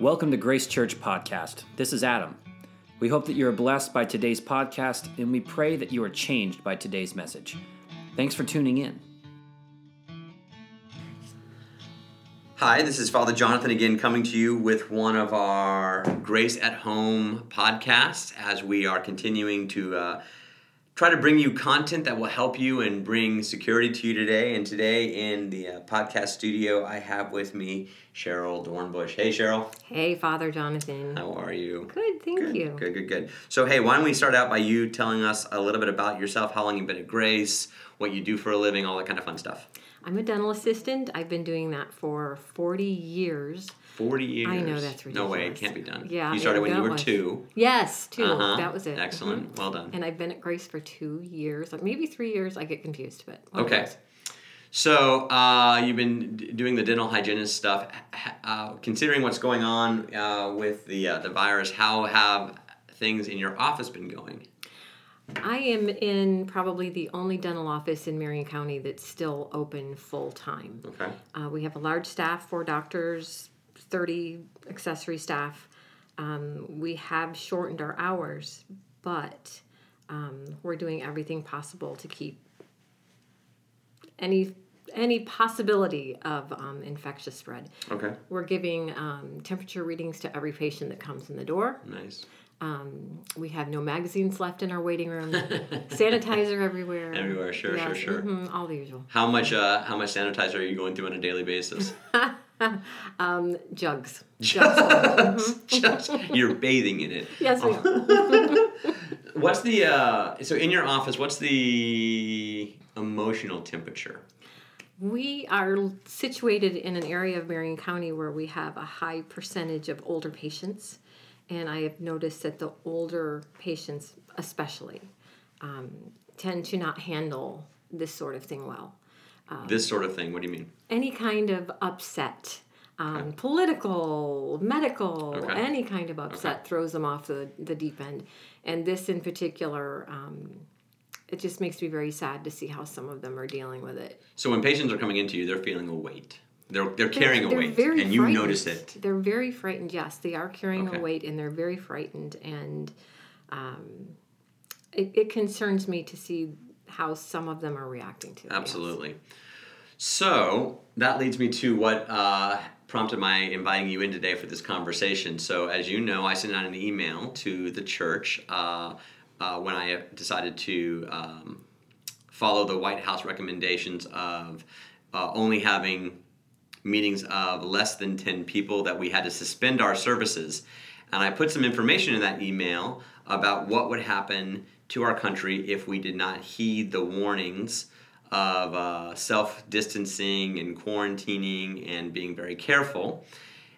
Welcome to Grace Church Podcast. This is Adam. We hope that you are blessed by today's podcast, and we pray that you are changed by today's message. Thanks for tuning in. Hi, this is Father Jonathan again coming to you with one of our Grace at Home podcasts as we are continuing to uh, try to bring you content that will help you and bring security to you today. And today in the uh, podcast studio, I have with me Cheryl Dornbush. Hey, Cheryl. Hey, Father Jonathan. How are you? Good, thank good, you. Good, good, good. So, hey, why don't we start out by you telling us a little bit about yourself, how long you've been at Grace, what you do for a living, all that kind of fun stuff. I'm a dental assistant. I've been doing that for 40 years. 40 years. I know that's ridiculous. No way, it can't be done. Yeah, You started when you were was- two. Yes, 2 Uh-huh. That was it. Excellent. Mhm. Well done. And I've been at Grace for two years, like maybe three years. I get confused, but Okay. So uh, you've been d- doing the dental hygienist stuff. Uh, considering what's going on uh, with the uh, the virus, how have things in your office been going? I am in probably the only dental office in Marion County that's still open full time. Okay. Uh, we have a large staff, four doctors, 30 accessory staff. Um, we have shortened our hours, but um, we're doing everything possible to keep any any possibility of um, infectious spread. Okay. We're giving um, temperature readings to every patient that comes in the door. Nice. Um, we have no magazines left in our waiting room. Sanitizer everywhere. Everywhere, sure, sure, sure. mhm, all the usual. How much uh, how much sanitizer are you going through on a daily basis? Um, jugs. Jugs. Just- you're bathing in it. yes, we are. What's the uh, so in your office? What's the emotional temperature? We are situated in an area of Marion County where we have a high percentage of older patients, and I have noticed that the older patients, especially, um, tend to not handle this sort of thing well. This sort of thing. What do you mean? Any kind of upset, um, political, medical, Okay. any kind of upset throws them off the, the deep end. And this in particular, um, it just makes me very sad to see how some of them are dealing with it. So when patients are coming into you, they're feeling a weight. They're they're carrying a They're weight, and you frightened. notice it. They're very frightened. Yes, they are carrying Okay. a weight, and they're very frightened. And um, it, it concerns me to see how some of them are reacting to it. Absolutely. So that leads me to what uh, prompted my inviting you in today for this conversation. So as you know, I sent out an email to the church uh, uh, when I decided to um, follow the White House recommendations of uh, only having meetings of less than 10 people that we had to suspend our services. And I put some information in that email about what would happen to our country if we did not heed the warnings of uh, self distancing and quarantining and being very careful.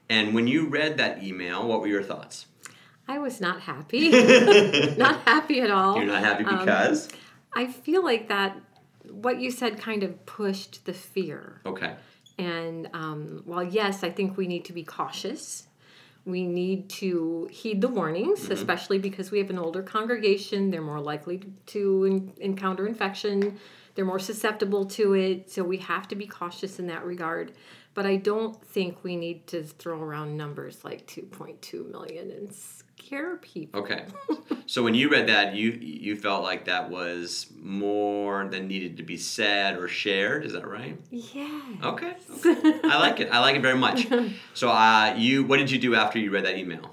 And when you read that email, what were your thoughts? I was not happy. not happy at all. You're not happy Um, because? I feel like that, what you said kind of pushed the fear. okay. And um, while, yes, I think we need to be cautious, we need to heed the warnings, Mm-hmm. especially because we have an older congregation. They're more likely to en- encounter infection, they're more susceptible to it. So we have to be cautious in that regard. But I don't think we need to throw around numbers like 2.2 million and scare people. Okay. so when you read that, you you felt like that was more than needed to be said or shared. Is that right? Yeah. Okay. okay. I like it. I like it very much. So uh, you, what did you do after you read that email?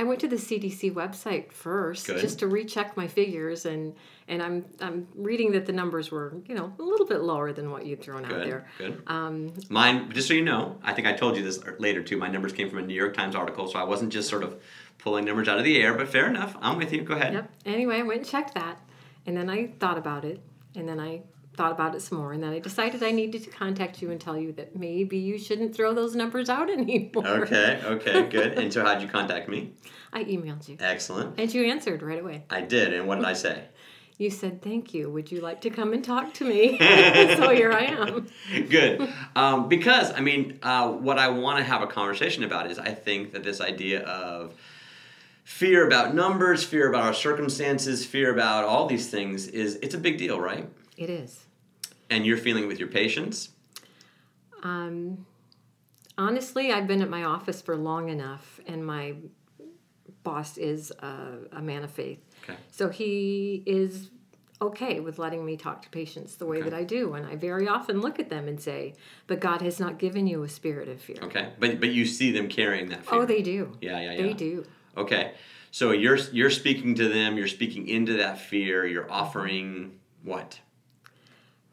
I went to the CDC website first Good. just to recheck my figures, and and I'm I'm reading that the numbers were you know a little bit lower than what you'd thrown out there. Good. Um, Mine, just so you know, I think I told you this later too. My numbers came from a New York Times article, so I wasn't just sort of pulling numbers out of the air. But fair enough. I'm with you. Go ahead. yep. Anyway, I went and checked that, and then I thought about it, and then I thought about it some more, and then I decided I needed to contact you and tell you that maybe you shouldn't throw those numbers out anymore. Okay. Okay. Good. and so, how'd you contact me? I emailed you, Excellent. and you answered right away. I did. And what did I say? You said, "Thank you. Would you like to come and talk to me?" so here I am. Good. Um, because, I mean, uh, what I want to have a conversation about is I think that this idea of fear about numbers, fear about our circumstances, fear about all these things is it's a big deal, right? It is. And you're feeling with your patients. Um, honestly, I've been at my office for long enough, and my boss is a, a man of faith. Okay. So he is okay with letting me talk to patients the way that I do. And I very often look at them and say, But God has not given you a spirit of fear. Okay. But but you see them carrying that fear. Oh, they do. Yeah, yeah, yeah. They do. Okay. So you're you're speaking to them, you're speaking into that fear, you're offering what?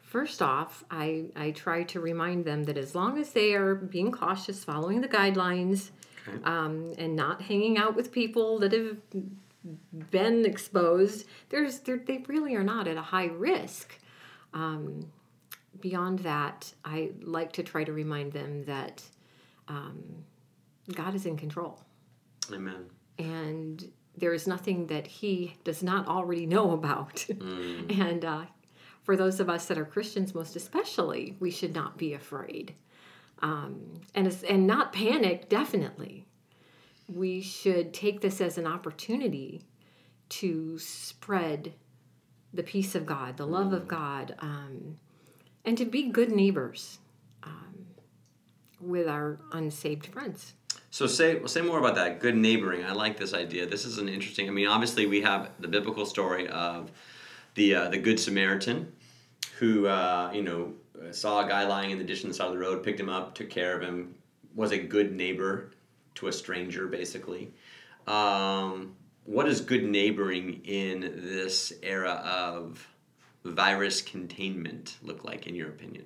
First off, I, I try to remind them that as long as they are being cautious, following the guidelines, Okay. um, and not hanging out with people that have been exposed, there's they're, really are not at a high risk. Um, beyond that, I like to try to remind them that um, God is in control, Amen. and there is nothing that He does not already know about. and uh, for those of us that are Christians, most especially, we should not be afraid um, and and not panic. Definitely, we should take this as an opportunity to spread the peace of God, the love of God, um, and to be good neighbors um, with our unsaved friends. So say say more about that. Good neighboring. I like this idea. This is an interesting. I mean, obviously we have the biblical story of the uh, the good Samaritan, who uh, you know saw a guy lying in the ditch on the side of the road, picked him up, took care of him, was a good neighbor to a stranger, basically. Um, what is good neighboring in this era of virus containment look like, in your opinion?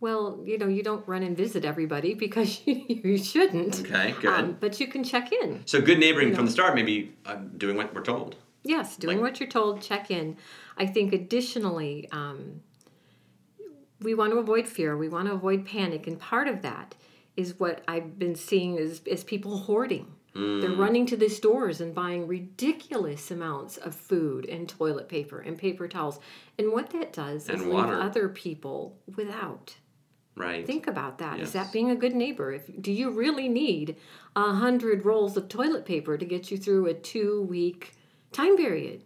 Well, you know, you don't run and visit everybody because you shouldn't. Okay, good. Um, but you can check in. So good neighboring You from the start, maybe uh, doing what we're told. Yes, doing Like- what you're told, check in. I think additionally, um, we want to avoid fear, we want to avoid panic, and part of that is what I've been seeing is, is people hoarding. Mm. They're running to the stores and buying ridiculous amounts of food and toilet paper and paper towels. And what that does And is water. leave other people without. Right. Think about that. Is Yes. that being a good neighbor? If do you really need a hundred rolls of toilet paper to get you through a two week time period?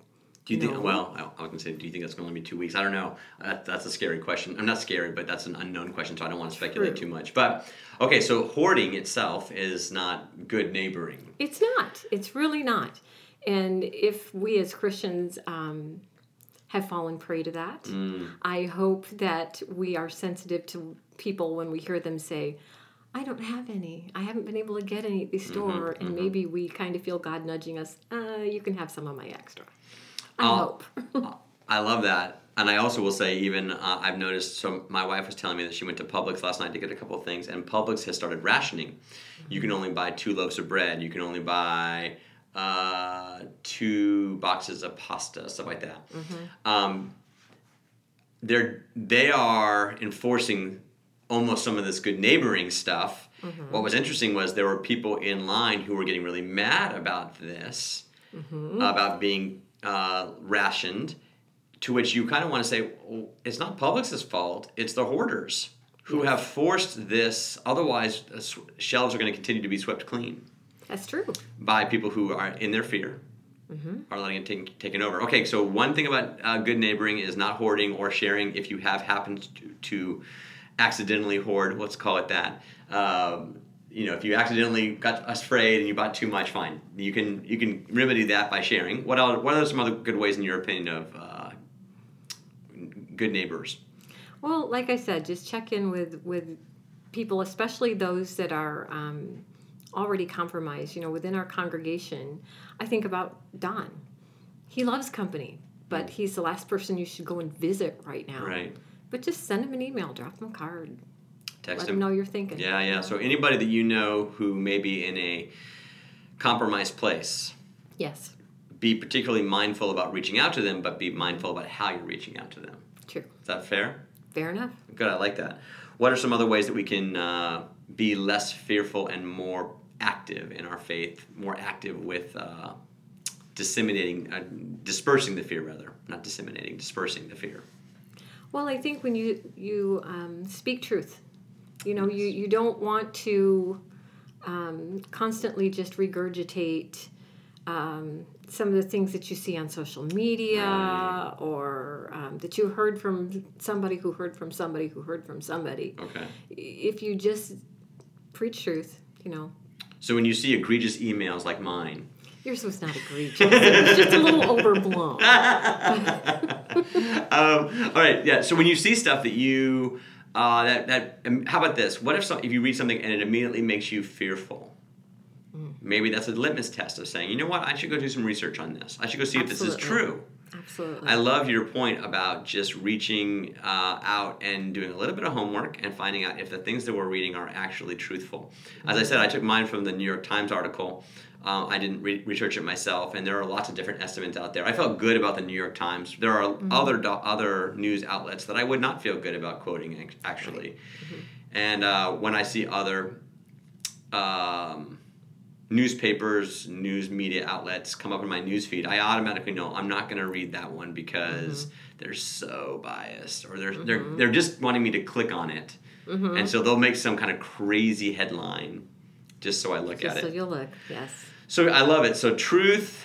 Do you think? Well, I, I was gonna say, do you think that's going to be two weeks? I don't know. That, that's a scary question. I'm not scary, but that's an unknown question, so I don't want to speculate True. too much. But okay, so hoarding itself is not good neighboring. It's not. It's really not. And if we as Christians um, have fallen prey to that, Mm. I hope that we are sensitive to people when we hear them say, I don't have any. I haven't been able to get any at the Mm-hmm, store. And maybe we kind of feel God nudging us, uh, you can have some of my extra. I I'll- hope. I love that. And I also will say, even uh, I've noticed. So my wife was telling me that she went to Publix last night to get a couple of things, and Publix has started rationing. You can only buy two loaves of bread. You can only buy uh, two boxes of pasta, stuff like that. Um, they're they are enforcing almost some of this good neighboring stuff. What was interesting was there were people in line who were getting really mad about this, about being uh, rationed. To which you kind of want to say, well, it's not Publix's fault; it's the hoarders who have forced this. Otherwise, uh, shelves are going to continue to be swept clean That's true. by people who are in their fear are letting it take, taken over. Okay, so one thing about uh, good neighboring is not hoarding or sharing if you have happened to, to accidentally hoard, let's call it that. Um, you know, if you accidentally got afraid and you bought too much, fine. You can you can remedy that by sharing. What else, what are some other good ways, in your opinion, of uh, good neighbors? Well, like I said, just check in with with people, especially those that are um, already compromised. You know, within our congregation, I think about Don. He loves company, but he's the last person you should go and visit right now. Right. But just send him an email, drop him a card, Text let him know you're thinking. Yeah, yeah. So anybody that you know who may be in a compromised place, Yes, be particularly mindful about reaching out to them, but be mindful about how you're reaching out to them. true. Is that fair? Fair enough. Good, I like that. What are some other ways that we can uh, be less fearful and more active in our faith, more active with uh, disseminating, uh, dispersing the fear, rather, not disseminating, dispersing the fear? Well, I think when you you um, speak truth, you know, you you don't want to um, constantly just regurgitate um, some of the things that you see on social media Right. or um, that you heard from somebody who heard from somebody who heard from somebody. Okay. If you just preach truth. You know, So when you see egregious emails like mine, yours was not egregious. it was just a little overblown. um, all right, yeah. So when you see stuff that you uh, that that um, how about this? What if some if you read something and it immediately makes you fearful? Maybe that's a litmus test of saying, you know what, I should go do some research on this. I should go see if this is true. Absolutely. I love your point about just reaching uh, out and doing a little bit of homework and finding out if the things that we're reading are actually truthful. As I said, I took mine from the New York Times article. Uh, I didn't re- research it myself, and there are lots of different estimates out there. I felt good about the New York Times. There are other do- other news outlets that I would not feel good about quoting ac- actually. And uh, when I see other um, newspapers, news media outlets come up in my news feed, I automatically know I'm not going to read that one because they're so biased or they're they're they're just wanting me to click on it, and so they'll make some kind of crazy headline just so I look Just at so it. So you'll look. Yes. So I love it. So truth,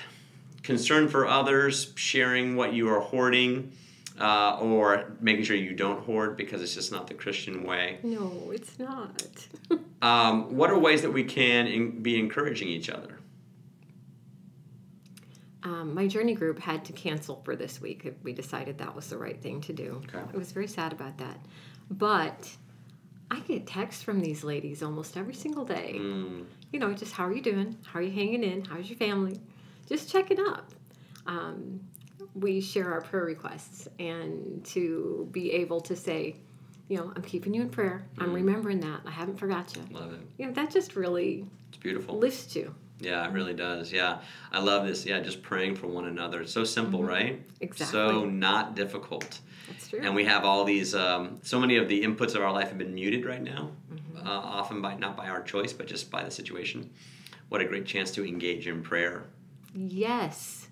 concern for others, sharing what you are hoarding. Uh, or making sure you don't hoard because it's just not the Christian way. No, it's not. Um, what are ways that we can in, be encouraging each other? Um, my journey group had to cancel for this week. We decided that was the right thing to do. Okay. I was very sad about that. But I get texts from these ladies almost every single day. Mm, You know, just how are you doing? How are you hanging in? How's your family? Just checking up. Um, we share our prayer requests and to be able to say, you know, I'm keeping you in prayer. I'm remembering that. I haven't forgot you. love it. You know, that just really It's beautiful. lifts you. Yeah, it really does. Yeah, I love this. Yeah, just praying for one another. It's so simple, right? Mm-hmm. Exactly. So not difficult. That's true. And we have all these. Um, so many of the inputs of our life have been muted right now, Mm-hmm. Uh, often by not by our choice, but just by the situation. What a great chance to engage in prayer. Yes,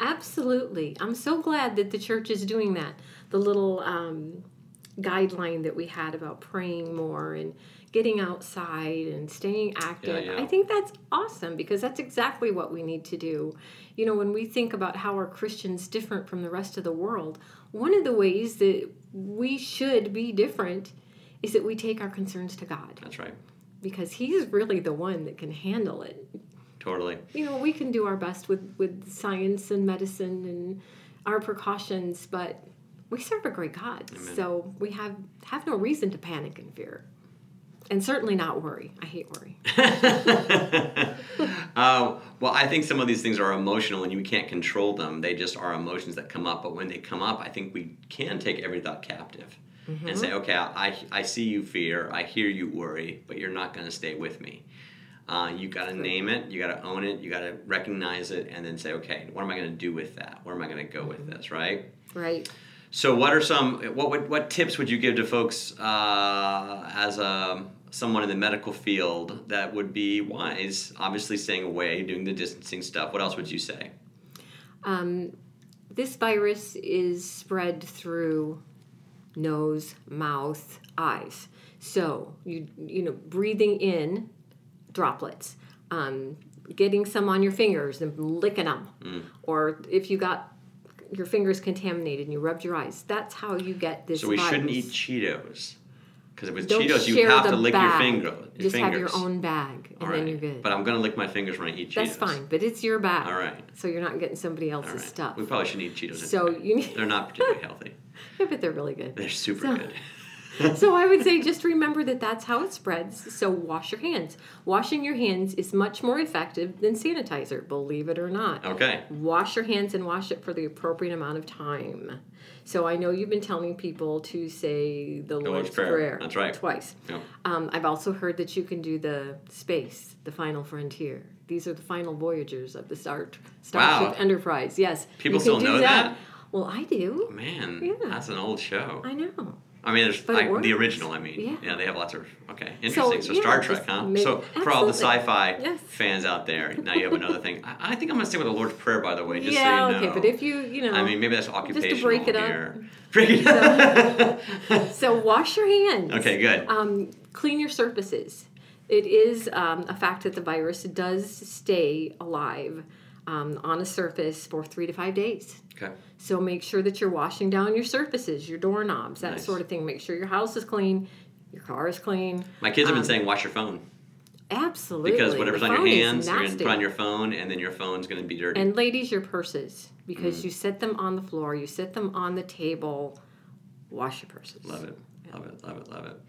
absolutely. I'm so glad that the church is doing that. The little um, guideline that we had about praying more and getting outside and staying active. Yeah, yeah. I think that's awesome because that's exactly what we need to do. You know, when we think about how are Christians different from the rest of the world, one of the ways that we should be different is that we take our concerns to God That's right. because He's really the one that can handle it Totally. you know we can do our best with with science and medicine and our precautions but we serve a great god Amen. so we have have no reason to panic and fear and certainly not worry i hate worry uh, well, I think some of these things are emotional and you can't control them. They just are emotions that come up. But when they come up, I think we can take every thought captive and say, okay, I, I see you fear, I hear you worry, but you're not going to stay with me. Uh, you got to name it, you got to own it, you got to recognize it, and then say, okay, what am I going to do with that? Where am I going to go with this, right? right So, what are some what would, what tips would you give to folks uh, as a someone in the medical field that would be wise? Obviously, staying away, doing the distancing stuff. What else would you say? um, this virus is spread through nose mouth eyes so you you know breathing in droplets um, getting some on your fingers and licking them Mm. or if you got your fingers contaminated and you rubbed your eyes that's how you get this So we shouldn't eat Cheetos because with Don't Cheetos you have to lick bag. your finger. Your just have fingers. your own bag and All then right. you're good But I'm gonna lick my fingers when I eat Cheetos. that's fine but it's your bag All right. so you're not getting somebody else's right. stuff We probably shouldn't eat Cheetos. So anyway. you need- They're not particularly healthy. yeah, but they're really good They're super So- good. so I would say just remember that that's how it spreads. So wash your hands. Washing your hands is much more effective than sanitizer, believe it or not. Okay. Wash your hands and wash it for the appropriate amount of time. So I know you've been telling people to say the Lord's, Lord's Prayer. Prayer. That's right. Twice. Yep. Um, I've also heard that you can do the space, the final frontier. These are the final voyagers of the Star Starship Wow. Enterprise. Yes. People still know that? Well, I do. Man, Yeah. that's an old show. I know. I mean, there's like, the original. I mean, Yeah. they have lots of okay, interesting. So, yeah, Star Trek, huh? so for all the sci-fi Yes. fans out there, now you have another thing. I, I think I'm gonna stick with the Lord's Prayer, by the way, just yeah, so you know. okay, but if you, you know, I mean, maybe that's to occupational break it up. here. Break it up. so wash your hands. okay, good. Um, clean your surfaces. It is um, a fact that the virus does stay alive um, on a surface for three to five days. Okay. So make sure that you're washing down your surfaces, your doorknobs, that Nice. sort of thing. Make sure your house is clean, your car is clean. My kids have been um, saying, "Wash your phone." Absolutely. Because whatever's The on your hands, you're going to put on your phone, and then your phone's going to be dirty. And ladies, your purses because Mm. you set them on the floor, you set them on the table. Wash your purses. Love it. Love it. Love it. Love it.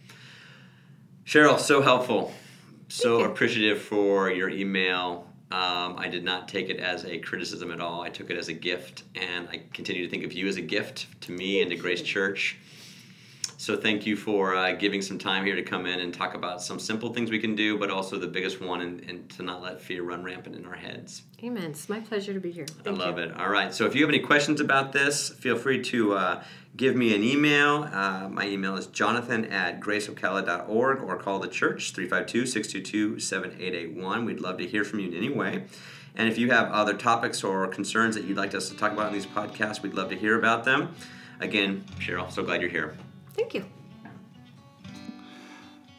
Cheryl, so helpful. So appreciative for your email. Um, I did not take it as a criticism at all. I took it as a gift, and I continue to think of you as a gift to me and to Grace Church. So thank you for uh, giving some time here to come in and talk about some simple things we can do, but also the biggest one, and, and to not let fear run rampant in our heads. Amen. It's my pleasure to be here. I love you. it. All right. So if you have any questions about this, feel free to uh, give me an email. Uh, my email is jonathan at graceocala.org or call the church 352 622 7881. We'd love to hear from you in any way. And if you have other topics or concerns that you'd like us to talk about in these podcasts, we'd love to hear about them. Again, Cheryl, so glad you're here. Thank you.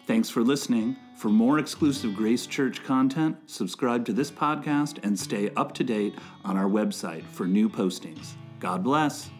Thanks for listening. For more exclusive Grace Church content, subscribe to this podcast and stay up to date on our website for new postings. God bless.